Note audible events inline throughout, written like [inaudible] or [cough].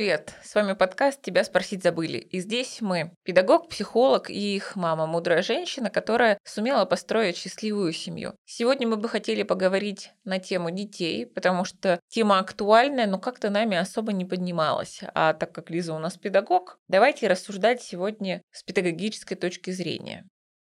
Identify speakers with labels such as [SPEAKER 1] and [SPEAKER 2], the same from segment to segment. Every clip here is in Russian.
[SPEAKER 1] Привет! С вами подкаст «Тебя спросить забыли». И здесь мы, педагог, психолог и их мама, мудрая женщина, которая сумела построить счастливую семью. Сегодня мы бы хотели поговорить на тему детей, потому что тема актуальная, но как-то нами особо не поднималась. А так как Лиза у нас педагог, давайте рассуждать сегодня с педагогической точки зрения.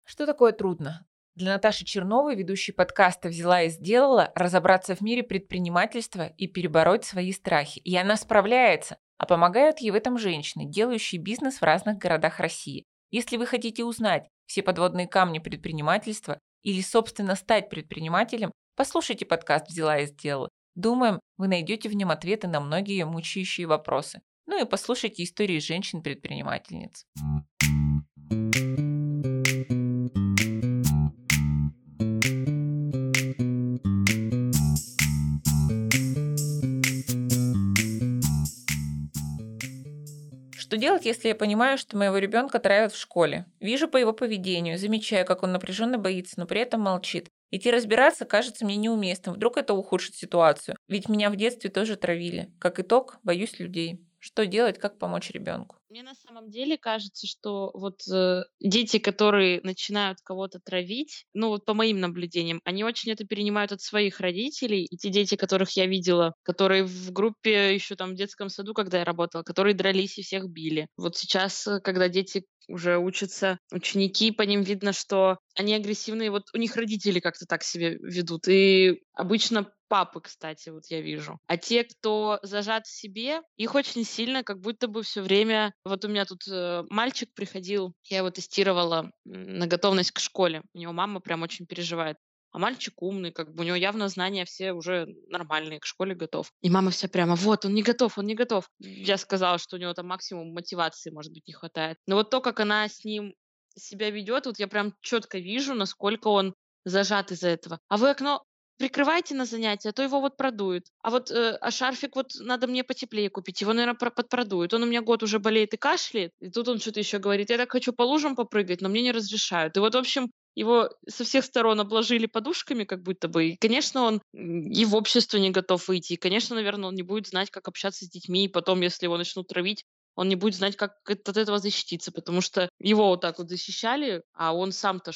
[SPEAKER 1] Что такое трудно? Для Наташи Черновой, ведущей подкаста «Взяла и сделала», разобраться в мире предпринимательства и перебороть свои страхи. И она справляется, а помогают ей в этом женщины, делающие бизнес в разных городах России. Если вы хотите узнать все подводные камни предпринимательства или, собственно, стать предпринимателем, послушайте подкаст «Взяла и сделала». Думаем, вы найдете в нем ответы на многие мучающие вопросы. Ну и послушайте истории женщин-предпринимательниц. Что делать, если я понимаю, что моего ребенка травят в школе? Вижу по его поведению, замечаю, как он напряженно боится, но при этом молчит. Идти разбираться кажется мне неуместным. Вдруг это ухудшит ситуацию. Ведь меня в детстве тоже травили. Как итог, боюсь людей. Что делать, как помочь ребенку?
[SPEAKER 2] Мне на самом деле кажется, что вот э, дети, которые начинают кого-то травить, ну вот по моим наблюдениям, они очень это перенимают от своих родителей. И те дети, которых я видела, которые в группе еще там в детском саду, когда я работала, которые дрались и всех били. Вот сейчас, э, когда дети уже учатся ученики, по ним видно, что они агрессивные, вот у них родители как-то так себя ведут. И обычно папы, кстати, вот я вижу. А те, кто зажат в себе, их очень сильно, как будто бы все время вот у меня тут э, мальчик приходил, я его тестировала на готовность к школе. У него мама прям очень переживает. А мальчик умный, как бы у него явно знания все уже нормальные, к школе готов. И мама вся прямо, вот, он не готов, он не готов. Я сказала, что у него там максимум мотивации, может быть, не хватает. Но вот то, как она с ним себя ведет, вот я прям четко вижу, насколько он зажат из-за этого. А вы окно прикрывайте на занятия, а то его вот продует. А вот э, а шарфик вот надо мне потеплее купить, его, наверное, подпродует. Он у меня год уже болеет и кашляет, и тут он что-то еще говорит, я так хочу по лужам попрыгать, но мне не разрешают. И вот, в общем, его со всех сторон обложили подушками, как будто бы. И, конечно, он и в общество не готов выйти. И, конечно, наверное, он не будет знать, как общаться с детьми. И потом, если его начнут травить, он не будет знать, как от этого защититься, потому что его вот так вот защищали, а он сам-то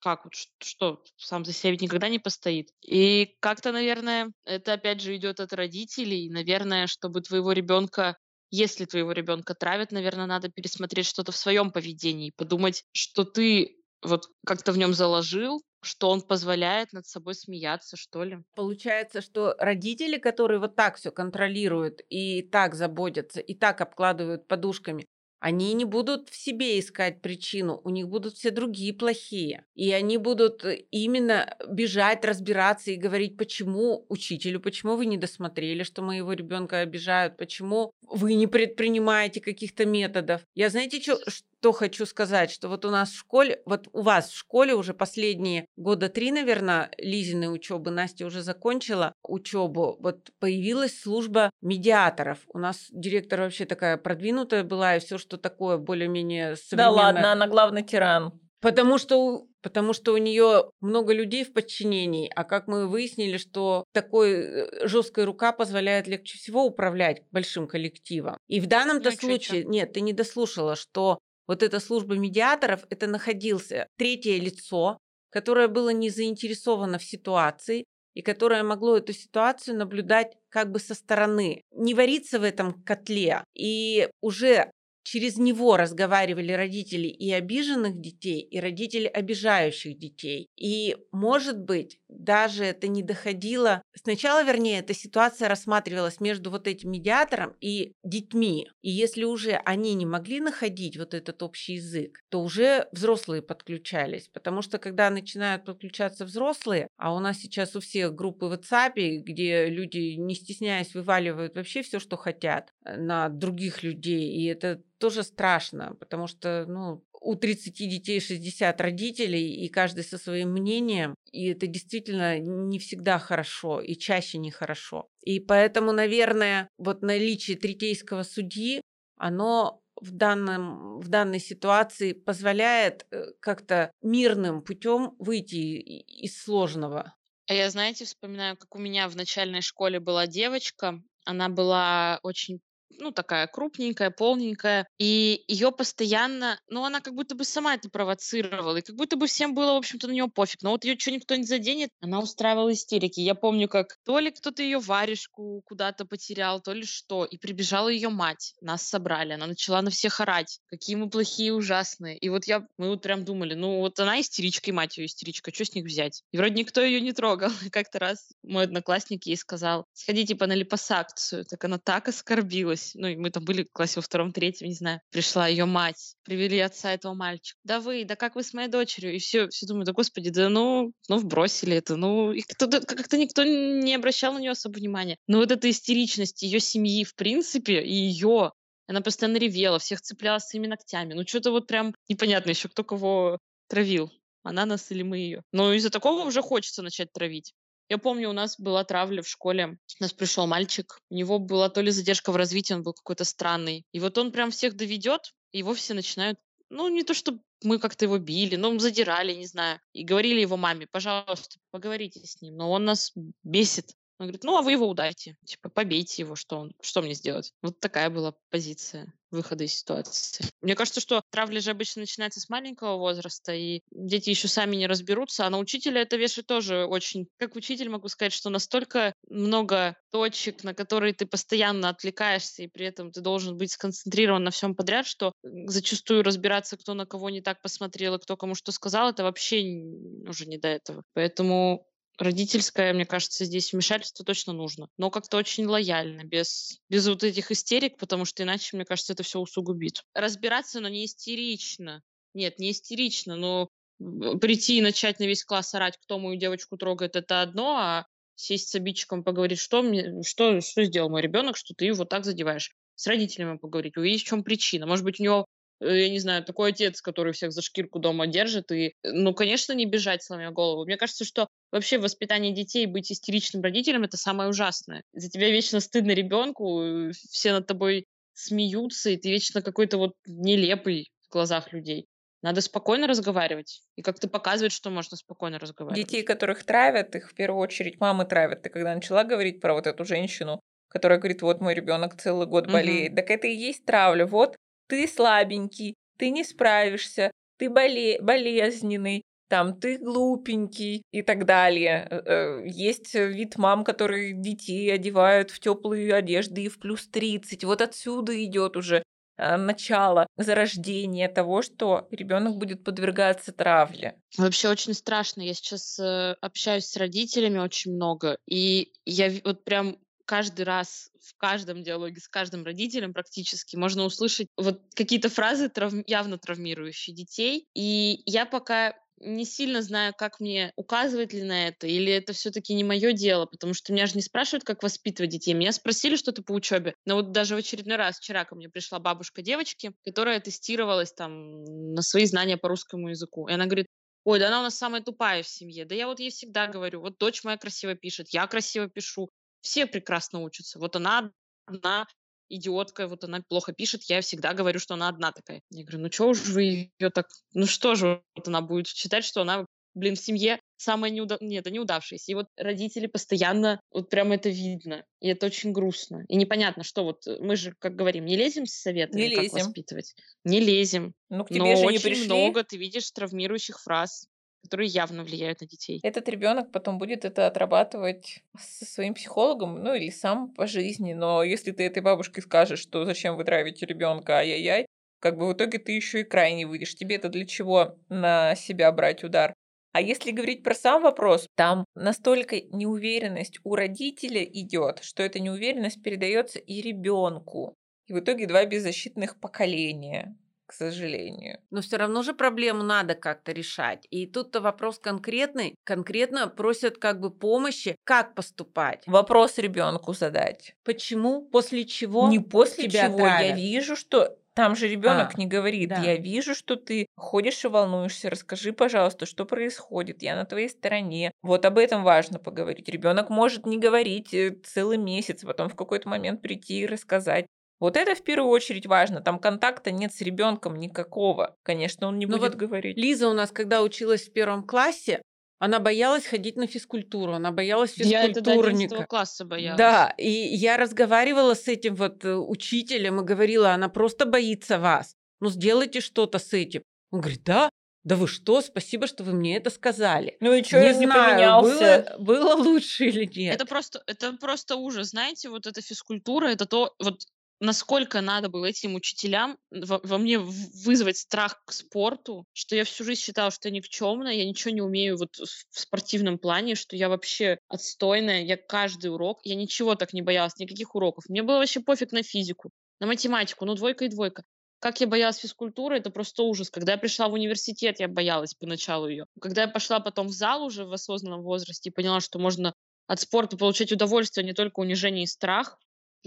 [SPEAKER 2] как вот что сам за себя ведь никогда не постоит. И как-то, наверное, это опять же идет от родителей. Наверное, чтобы твоего ребенка если твоего ребенка травят, наверное, надо пересмотреть что-то в своем поведении, подумать, что ты вот как-то в нем заложил, что он позволяет над собой смеяться, что ли.
[SPEAKER 3] Получается, что родители, которые вот так все контролируют и так заботятся, и так обкладывают подушками, они не будут в себе искать причину, у них будут все другие плохие. И они будут э, именно бежать, разбираться и говорить, почему учителю, почему вы не досмотрели, что моего ребенка обижают, почему вы не предпринимаете каких-то методов. Я знаете, что, что хочу сказать, что вот у нас в школе, вот у вас в школе уже последние года три, наверное, Лизиной учебы, Настя уже закончила учебу, вот появилась служба медиаторов. У нас директор вообще такая продвинутая была, и все, что такое более-менее современное.
[SPEAKER 1] Да ладно, она главный тиран.
[SPEAKER 3] Потому что, потому что у нее много людей в подчинении, а как мы выяснили, что такой э, жесткая рука позволяет легче всего управлять большим коллективом. И в данном-то случае, нет, ты не дослушала, что вот эта служба медиаторов, это находился третье лицо, которое было не заинтересовано в ситуации и которое могло эту ситуацию наблюдать как бы со стороны, не вариться в этом котле и уже через него разговаривали родители и обиженных детей, и родители обижающих детей. И, может быть, даже это не доходило... Сначала, вернее, эта ситуация рассматривалась между вот этим медиатором и детьми. И если уже они не могли находить вот этот общий язык, то уже взрослые подключались. Потому что когда начинают подключаться взрослые, а у нас сейчас у всех группы в WhatsApp, где люди, не стесняясь, вываливают вообще все, что хотят э, на других людей, и это тоже страшно, потому что, ну, у 30 детей 60 родителей, и каждый со своим мнением, и это действительно не всегда хорошо, и чаще нехорошо. И поэтому, наверное, вот наличие третейского судьи, оно в, данном, в данной ситуации позволяет э, как-то мирным путем выйти из сложного.
[SPEAKER 2] А я, знаете, вспоминаю, как у меня в начальной школе была девочка, она была очень ну, такая крупненькая, полненькая, и ее постоянно, ну, она как будто бы сама это провоцировала, и как будто бы всем было, в общем-то, на нее пофиг, но вот ее что никто не заденет, она устраивала истерики. Я помню, как то ли кто-то ее варежку куда-то потерял, то ли что, и прибежала ее мать, нас собрали, она начала на всех орать, какие мы плохие, ужасные, и вот я, мы вот прям думали, ну, вот она истеричка, и мать ее истеричка, что с них взять? И вроде никто ее не трогал. [laughs] Как-то раз мой одноклассник ей сказал, сходи типа на липосакцию, так она так оскорбилась, есть, ну, мы там были в классе во втором, третьем, не знаю, пришла ее мать, привели отца этого мальчика. Да вы, да как вы с моей дочерью? И все, все думают, да господи, да ну, ну, вбросили это, ну, и как-то никто не обращал на нее особо внимания. Но вот эта истеричность ее семьи, в принципе, и ее она постоянно ревела, всех цепляла своими ногтями. Ну, что-то вот прям непонятно еще, кто кого травил. Она нас или мы ее. Но из-за такого уже хочется начать травить. Я помню, у нас была травля в школе. У нас пришел мальчик. У него была то ли задержка в развитии, он был какой-то странный. И вот он прям всех доведет, и его все начинают ну, не то, что мы как-то его били, но задирали, не знаю. И говорили его маме, пожалуйста, поговорите с ним. Но он нас бесит. Он говорит, ну, а вы его удайте. Типа, побейте его, что он, что мне сделать? Вот такая была позиция выхода из ситуации. Мне кажется, что травля же обычно начинается с маленького возраста, и дети еще сами не разберутся, а на учителя это вешает тоже очень... Как учитель могу сказать, что настолько много точек, на которые ты постоянно отвлекаешься, и при этом ты должен быть сконцентрирован на всем подряд, что зачастую разбираться, кто на кого не так посмотрел и кто кому что сказал, это вообще уже не до этого. Поэтому родительское, мне кажется, здесь вмешательство точно нужно. Но как-то очень лояльно, без, без вот этих истерик, потому что иначе, мне кажется, это все усугубит. Разбираться, но не истерично. Нет, не истерично, но прийти и начать на весь класс орать, кто мою девочку трогает, это одно, а сесть с обидчиком, поговорить, что, мне, что, что сделал мой ребенок, что ты его так задеваешь. С родителями поговорить, увидеть, в чем причина. Может быть, у него Э, я не знаю, такой отец, который всех за шкирку дома держит, и, ну, конечно, не бежать, сломя голову. Мне кажется, что вообще воспитание детей, быть истеричным родителем, это самое ужасное. За тебя вечно стыдно ребенку, э, все над тобой смеются, и ты вечно какой-то вот нелепый в глазах людей. Надо спокойно разговаривать и как-то показывать, что можно спокойно разговаривать.
[SPEAKER 1] Детей, которых травят, их в первую очередь мамы травят. Ты когда начала говорить про вот эту женщину, которая говорит, вот мой ребенок целый год болеет, угу. так это и есть травля. Вот ты слабенький, ты не справишься, ты боле болезненный, там ты глупенький и так далее. Э, э, есть вид мам, которые детей одевают в теплые одежды и в плюс 30. Вот отсюда идет уже э, начало зарождения того, что ребенок будет подвергаться травле.
[SPEAKER 2] Вообще очень страшно. Я сейчас общаюсь с родителями очень много, и я вот прям каждый раз в каждом диалоге с каждым родителем практически можно услышать вот какие-то фразы трав... явно травмирующие детей. И я пока не сильно знаю, как мне указывать ли на это, или это все-таки не мое дело, потому что меня же не спрашивают, как воспитывать детей. Меня спросили что-то по учебе. Но вот даже в очередной раз вчера ко мне пришла бабушка девочки, которая тестировалась там на свои знания по русскому языку. И она говорит, ой, да она у нас самая тупая в семье. Да я вот ей всегда говорю, вот дочь моя красиво пишет, я красиво пишу, все прекрасно учатся. Вот она одна идиотка, вот она плохо пишет, я всегда говорю, что она одна такая. Я говорю, ну что уж вы ее так... Ну что же вот она будет считать, что она, блин, в семье самая неудав... Нет, это неудавшаяся. И вот родители постоянно, вот прямо это видно. И это очень грустно. И непонятно, что вот мы же, как говорим, не лезем с советами, не лезем. как воспитывать. Не лезем.
[SPEAKER 1] Ну, к тебе Но же
[SPEAKER 2] очень
[SPEAKER 1] не пришли.
[SPEAKER 2] много ты видишь травмирующих фраз которые явно влияют на детей.
[SPEAKER 1] Этот ребенок потом будет это отрабатывать со своим психологом, ну или сам по жизни. Но если ты этой бабушке скажешь, что зачем вы травите ребенка, ай-яй-яй, как бы в итоге ты еще и крайне выйдешь. Тебе это для чего на себя брать удар? А если говорить про сам вопрос, там настолько неуверенность у родителя идет, что эта неуверенность передается и ребенку. И в итоге два беззащитных поколения к сожалению.
[SPEAKER 3] Но все равно же проблему надо как-то решать. И тут-то вопрос конкретный. Конкретно просят как бы помощи, как поступать.
[SPEAKER 1] Вопрос ребенку задать.
[SPEAKER 3] Почему? После чего?
[SPEAKER 1] Не после тебя чего. Травят? Я вижу, что там же ребенок а, не говорит, да. я вижу, что ты ходишь и волнуешься, расскажи, пожалуйста, что происходит, я на твоей стороне. Вот об этом важно поговорить. Ребенок может не говорить э, целый месяц, потом в какой-то момент прийти и рассказать. Вот это в первую очередь важно. Там контакта нет с ребенком никакого. Конечно, он не Но ну будет вот говорить.
[SPEAKER 3] Лиза у нас, когда училась в первом классе, Она боялась ходить на физкультуру, она боялась
[SPEAKER 2] Я это до 11
[SPEAKER 3] физкультурника.
[SPEAKER 2] класса боялась.
[SPEAKER 3] Да, и я разговаривала с этим вот э, учителем и говорила, она просто боится вас. Ну, сделайте что-то с этим. Он говорит, да, да вы что, спасибо, что вы мне это сказали.
[SPEAKER 1] Ну и что,
[SPEAKER 3] не
[SPEAKER 1] я не
[SPEAKER 3] знаю,
[SPEAKER 1] поменялся?
[SPEAKER 3] было, было лучше или нет.
[SPEAKER 2] Это просто, это просто ужас. Знаете, вот эта физкультура, это то, вот насколько надо было этим учителям во, во мне вызвать страх к спорту, что я всю жизнь считала, что я никчемная, я ничего не умею вот в спортивном плане, что я вообще отстойная, я каждый урок, я ничего так не боялась, никаких уроков. Мне было вообще пофиг на физику, на математику, ну двойка и двойка. Как я боялась физкультуры, это просто ужас. Когда я пришла в университет, я боялась поначалу ее. Когда я пошла потом в зал уже в осознанном возрасте и поняла, что можно от спорта получать удовольствие, а не только унижение и страх,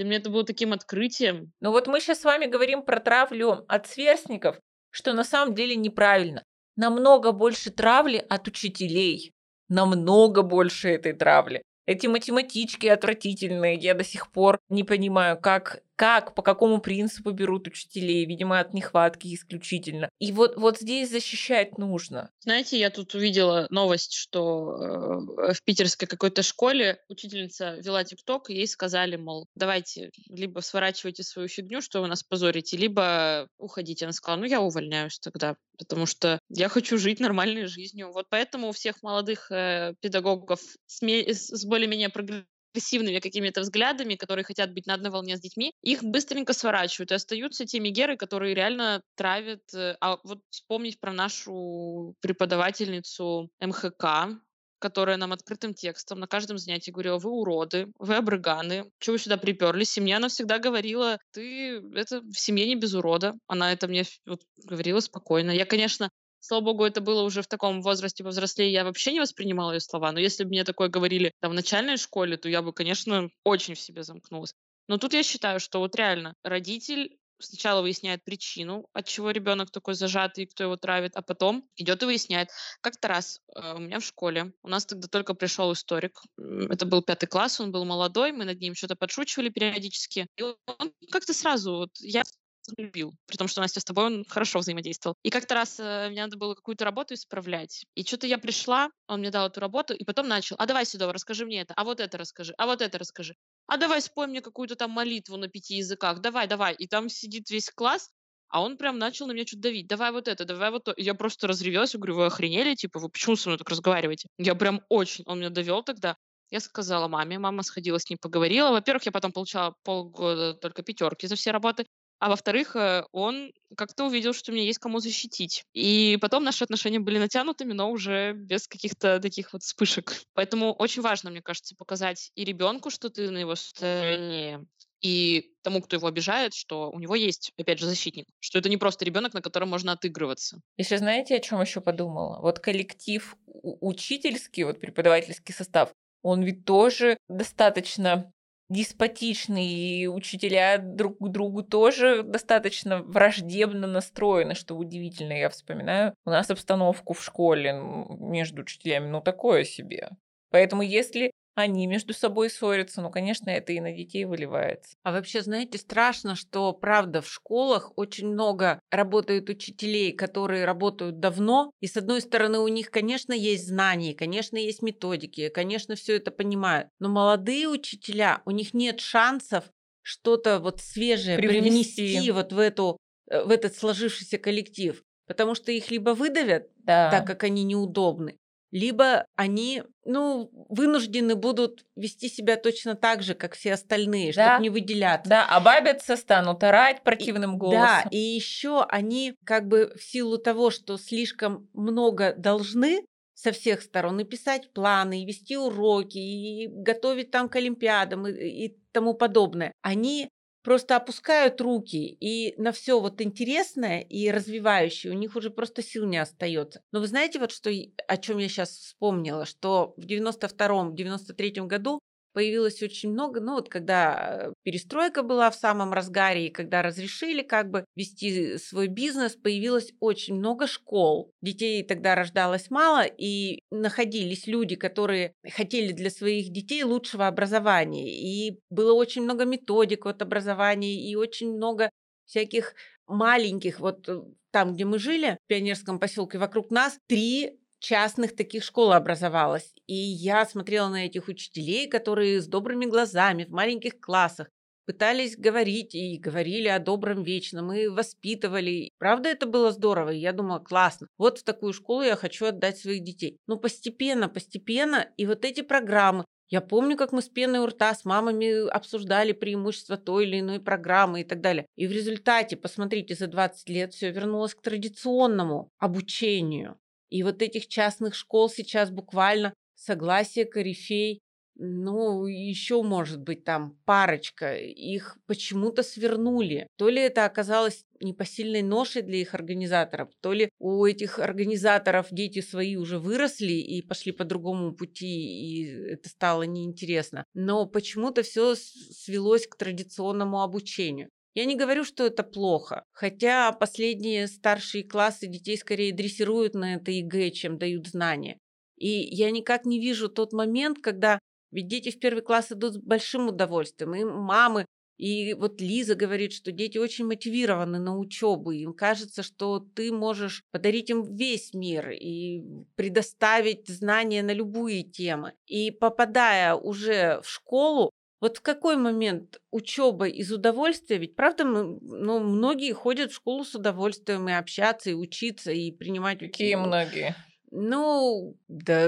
[SPEAKER 2] для меня это было таким открытием.
[SPEAKER 1] Ну вот мы сейчас с вами говорим про травлю от сверстников, что на самом деле неправильно. Намного больше травли от учителей. Намного больше этой травли. Эти математички отвратительные, я до сих пор не понимаю, как, как, по какому принципу берут учителей, видимо, от нехватки исключительно. И вот, вот здесь защищать нужно.
[SPEAKER 2] Знаете, я тут увидела новость, что э, в питерской какой-то школе учительница вела ТикТок, и ей сказали, мол, давайте либо сворачивайте свою фигню, что вы нас позорите, либо уходите. Она сказала, ну я увольняюсь тогда, потому что я хочу жить нормальной жизнью. Вот поэтому у всех молодых э, педагогов с, с более-менее прогрессивными какими-то взглядами, которые хотят быть на одной волне с детьми, их быстренько сворачивают. И остаются те мигеры, которые реально травят. э, А вот вспомнить про нашу преподавательницу МХК, которая нам открытым текстом на каждом занятии говорила, вы уроды, вы обрыганы, чего вы сюда приперлись? И мне она всегда говорила, ты это в семье не без урода. Она это мне вот говорила спокойно. Я, конечно, Слава богу, это было уже в таком возрасте повзрослее, я вообще не воспринимала ее слова. Но если бы мне такое говорили там, в начальной школе, то я бы, конечно, очень в себе замкнулась. Но тут я считаю, что вот реально родитель сначала выясняет причину, от чего ребенок такой зажатый, кто его травит, а потом идет и выясняет. Как-то раз э, у меня в школе, у нас тогда только пришел историк, это был пятый класс, он был молодой, мы над ним что-то подшучивали периодически, и он как-то сразу, вот я любил, при том, что Настя с тобой он хорошо взаимодействовал. И как-то раз э, мне надо было какую-то работу исправлять. И что-то я пришла, он мне дал эту работу, и потом начал, а давай сюда, расскажи мне это, а вот это расскажи, а вот это расскажи. А давай спой мне какую-то там молитву на пяти языках, давай, давай. И там сидит весь класс, а он прям начал на меня что-то давить. Давай вот это, давай вот то. И я просто разревелась, говорю, вы охренели? Типа, вы почему со мной так разговариваете? Я прям очень... Он меня довел тогда. Я сказала маме, мама сходила с ним, поговорила. Во-первых, я потом получала полгода только пятерки за все работы. А во-вторых, э, он как-то увидел, что мне есть кому защитить. И потом наши отношения были натянутыми, но уже без каких-то таких вот вспышек. Поэтому очень важно, мне кажется, показать и ребенку, что ты на его стороне, и тому, кто его обижает, что у него есть, опять же, защитник, что это не просто ребенок, на котором можно отыгрываться.
[SPEAKER 1] Еще знаете, о чем еще подумала? Вот коллектив у- учительский, вот преподавательский состав, он ведь тоже достаточно деспотичный, и учителя друг к другу тоже достаточно враждебно настроены, что удивительно. Я вспоминаю у нас обстановку в школе между учителями, ну такое себе. Поэтому если они между собой ссорятся, ну, конечно, это и на детей выливается.
[SPEAKER 3] А вообще, знаете, страшно, что, правда, в школах очень много работают учителей, которые работают давно, и, с одной стороны, у них, конечно, есть знания, конечно, есть методики, конечно, все это понимают, но молодые учителя, у них нет шансов что-то вот свежее
[SPEAKER 1] Привнести.
[SPEAKER 3] привнести вот в, эту, э, в этот сложившийся коллектив, потому что их либо выдавят,
[SPEAKER 1] Да.
[SPEAKER 3] так как они неудобны, либо они, ну, вынуждены будут вести себя точно так же, как все остальные,
[SPEAKER 1] Да.
[SPEAKER 3] чтобы не выделяться.
[SPEAKER 1] Да, обабятся, станут орать противным голосом.
[SPEAKER 3] Да, и еще они как бы в силу того, что слишком много должны со всех сторон и писать планы, и вести уроки, и готовить там к олимпиадам и, и тому подобное, они просто опускают руки, и на все вот интересное и развивающее у них уже просто сил не остается. Но вы знаете вот что, о чем я сейчас вспомнила, что в 92-93 году появилось очень много, ну вот когда э, перестройка была в самом разгаре, и когда разрешили как бы вести свой бизнес, появилось очень много школ. Детей тогда рождалось мало, и находились люди, которые хотели для своих детей лучшего образования. И было очень много методик вот образования, и очень много всяких маленьких, вот э, там, где мы жили, в пионерском поселке, вокруг нас три частных таких школ образовалось. И я смотрела на этих учителей, которые с добрыми глазами в маленьких классах пытались говорить и говорили о добром вечном, и воспитывали. Правда, это было здорово, и я думала, классно. Вот в такую школу я хочу отдать своих детей. Но постепенно, постепенно, и вот эти программы, я помню, как мы с пеной у рта с мамами обсуждали преимущества той или иной программы и так далее. И в результате, посмотрите, за 20 лет все вернулось к традиционному обучению. И вот этих частных школ сейчас буквально согласие корифей ну, еще, может быть, там парочка. Их почему-то свернули. То ли это оказалось непосильной ношей для их организаторов, то ли у этих организаторов дети свои уже выросли и пошли по другому пути, и это стало неинтересно. Но почему-то все свелось к традиционному обучению. Я не говорю, что это плохо, хотя последние старшие классы детей скорее дрессируют на это ЕГЭ, чем дают знания. И я никак не вижу тот момент, когда ведь дети в первый класс идут с большим удовольствием. И мамы, и вот Лиза говорит, что дети очень мотивированы на учебу. Им кажется, что ты можешь подарить им весь мир и предоставить знания на любые темы. И попадая уже в школу, вот в какой момент учеба из удовольствия, ведь правда, мы, ну, многие ходят в школу с удовольствием и общаться, и учиться, и принимать...
[SPEAKER 1] Какие многие?
[SPEAKER 3] Ну, да,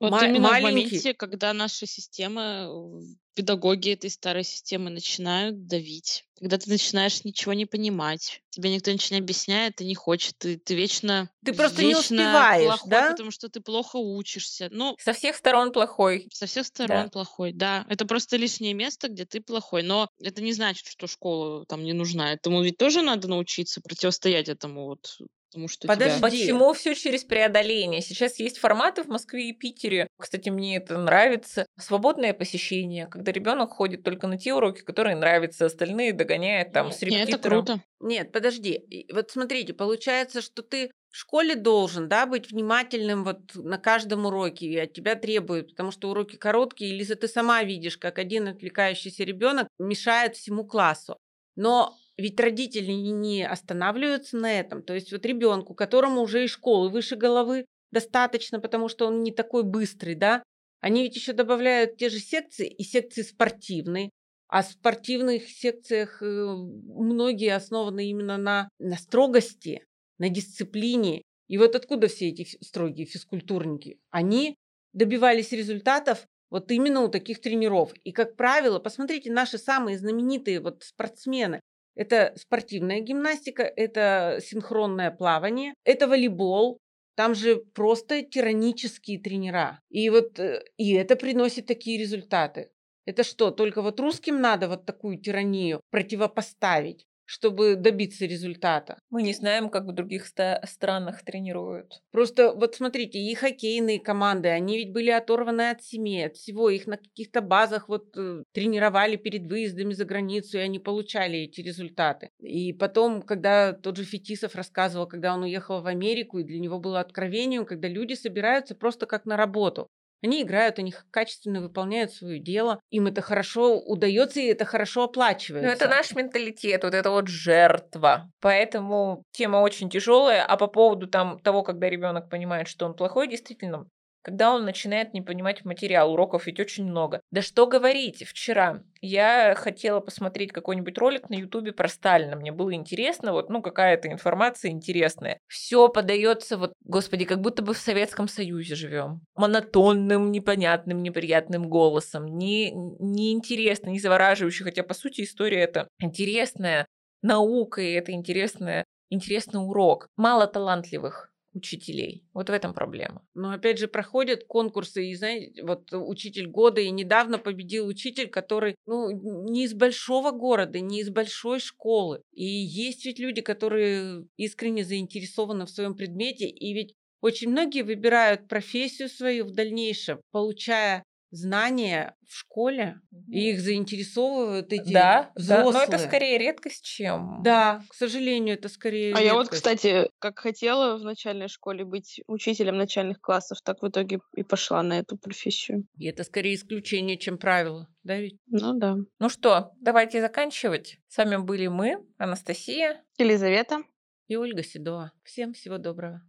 [SPEAKER 2] Вот
[SPEAKER 3] ма-
[SPEAKER 2] именно в
[SPEAKER 3] маленький.
[SPEAKER 2] моменте, когда наша система, э, педагоги этой старой системы начинают давить, когда ты начинаешь ничего не понимать, тебе никто ничего не объясняет, ты не хочешь, ты, ты вечно,
[SPEAKER 3] Ты просто не
[SPEAKER 2] вечно
[SPEAKER 3] успеваешь,
[SPEAKER 2] плохой,
[SPEAKER 3] да?
[SPEAKER 2] потому что ты плохо учишься. Ну,
[SPEAKER 1] Со всех сторон плохой.
[SPEAKER 2] со всех сторон
[SPEAKER 1] Да.
[SPEAKER 2] плохой, да. Это просто лишнее место, где ты плохой. Но это не значит, что школа там не нужна. Этому ведь тоже надо научиться противостоять этому вот тому, что тебя...
[SPEAKER 3] Подожди.
[SPEAKER 1] Почему все через преодоление? Сейчас есть форматы в Москве и Питере. Кстати, мне это нравится. Свободное посещение, когда ребенок ходит только на те уроки, которые нравятся, остальные догоняет там с
[SPEAKER 2] Не, это
[SPEAKER 1] репетитором.
[SPEAKER 2] круто.
[SPEAKER 3] Нет, подожди. Вот смотрите, получается, что ты в школе должен, да, быть внимательным вот на каждом уроке, и от тебя требуют, потому что уроки короткие, и, Лиза, ты сама видишь, как один отвлекающийся ребенок мешает всему классу. Но ведь родители не- останавливаются на этом. То есть вот ребенку, которому уже и школы выше головы достаточно, потому что он не такой быстрый, да, они ведь еще добавляют те же секции и секции спортивные. А в спортивных секциях э, многие основаны именно на, на строгости, на дисциплине. И вот откуда все эти строгие физкультурники? Они добивались результатов вот именно у таких тренеров. И, как правило, посмотрите, наши самые знаменитые вот спортсмены. Это спортивная гимнастика, это синхронное плавание, это волейбол. Там же просто тиранические тренера. И вот э, и это приносит такие результаты. Это что, только вот русским надо вот такую тиранию противопоставить, чтобы добиться результата?
[SPEAKER 1] Мы не знаем, как в других странах тренируют.
[SPEAKER 3] Просто вот смотрите, и хоккейные команды, они ведь были оторваны от семьи, от всего. Их на каких-то базах вот э, тренировали перед выездами за границу, и они получали эти результаты. И потом, когда тот же Фетисов рассказывал, когда он уехал в Америку, и для него было откровением, когда люди собираются просто как на работу. Они играют, они качественно выполняют свое дело, им это хорошо удается, и это хорошо
[SPEAKER 1] Но
[SPEAKER 3] оплачивается.
[SPEAKER 1] это наш менталитет, вот это вот жертва. Поэтому тема очень тяжелая. А по поводу там того, когда ребенок понимает, что он плохой, действительно, когда он начинает не понимать материал, уроков ведь очень много. Да что говорить, вчера я хотела посмотреть какой-нибудь ролик на ютубе про Сталина. Мне было интересно, вот, ну, какая-то информация интересная. Все подается вот, господи, как будто бы в Советском Союзе живем. Монотонным, непонятным, неприятным голосом. Не, неинтересно, не завораживающе, хотя, по сути, история это интересная наука, и это интересная, интересный урок. Мало талантливых учителей. Вот в этом проблема.
[SPEAKER 3] Но опять же проходят конкурсы, и знаете, вот учитель года, и недавно победил учитель, который, ну, не из большого города, не из большой школы. И есть ведь люди, которые искренне заинтересованы в своем предмете, и ведь очень многие выбирают профессию свою в дальнейшем, получая знания в школе, и их заинтересовывают эти
[SPEAKER 1] да, да, но
[SPEAKER 3] взрослые.
[SPEAKER 1] это скорее редкость, чем...
[SPEAKER 3] Да, к сожалению, это скорее
[SPEAKER 4] А я вот,
[SPEAKER 3] редкость.
[SPEAKER 4] кстати, как хотела в начальной школе быть учителем начальных классов, так в итоге и пошла на эту профессию.
[SPEAKER 3] И это скорее исключение, чем правило, да ведь?
[SPEAKER 4] Ну да.
[SPEAKER 1] Ну что, давайте заканчивать. С вами были мы, Анастасия.
[SPEAKER 4] Елизавета.
[SPEAKER 3] И Ольга Седова. Всем всего доброго.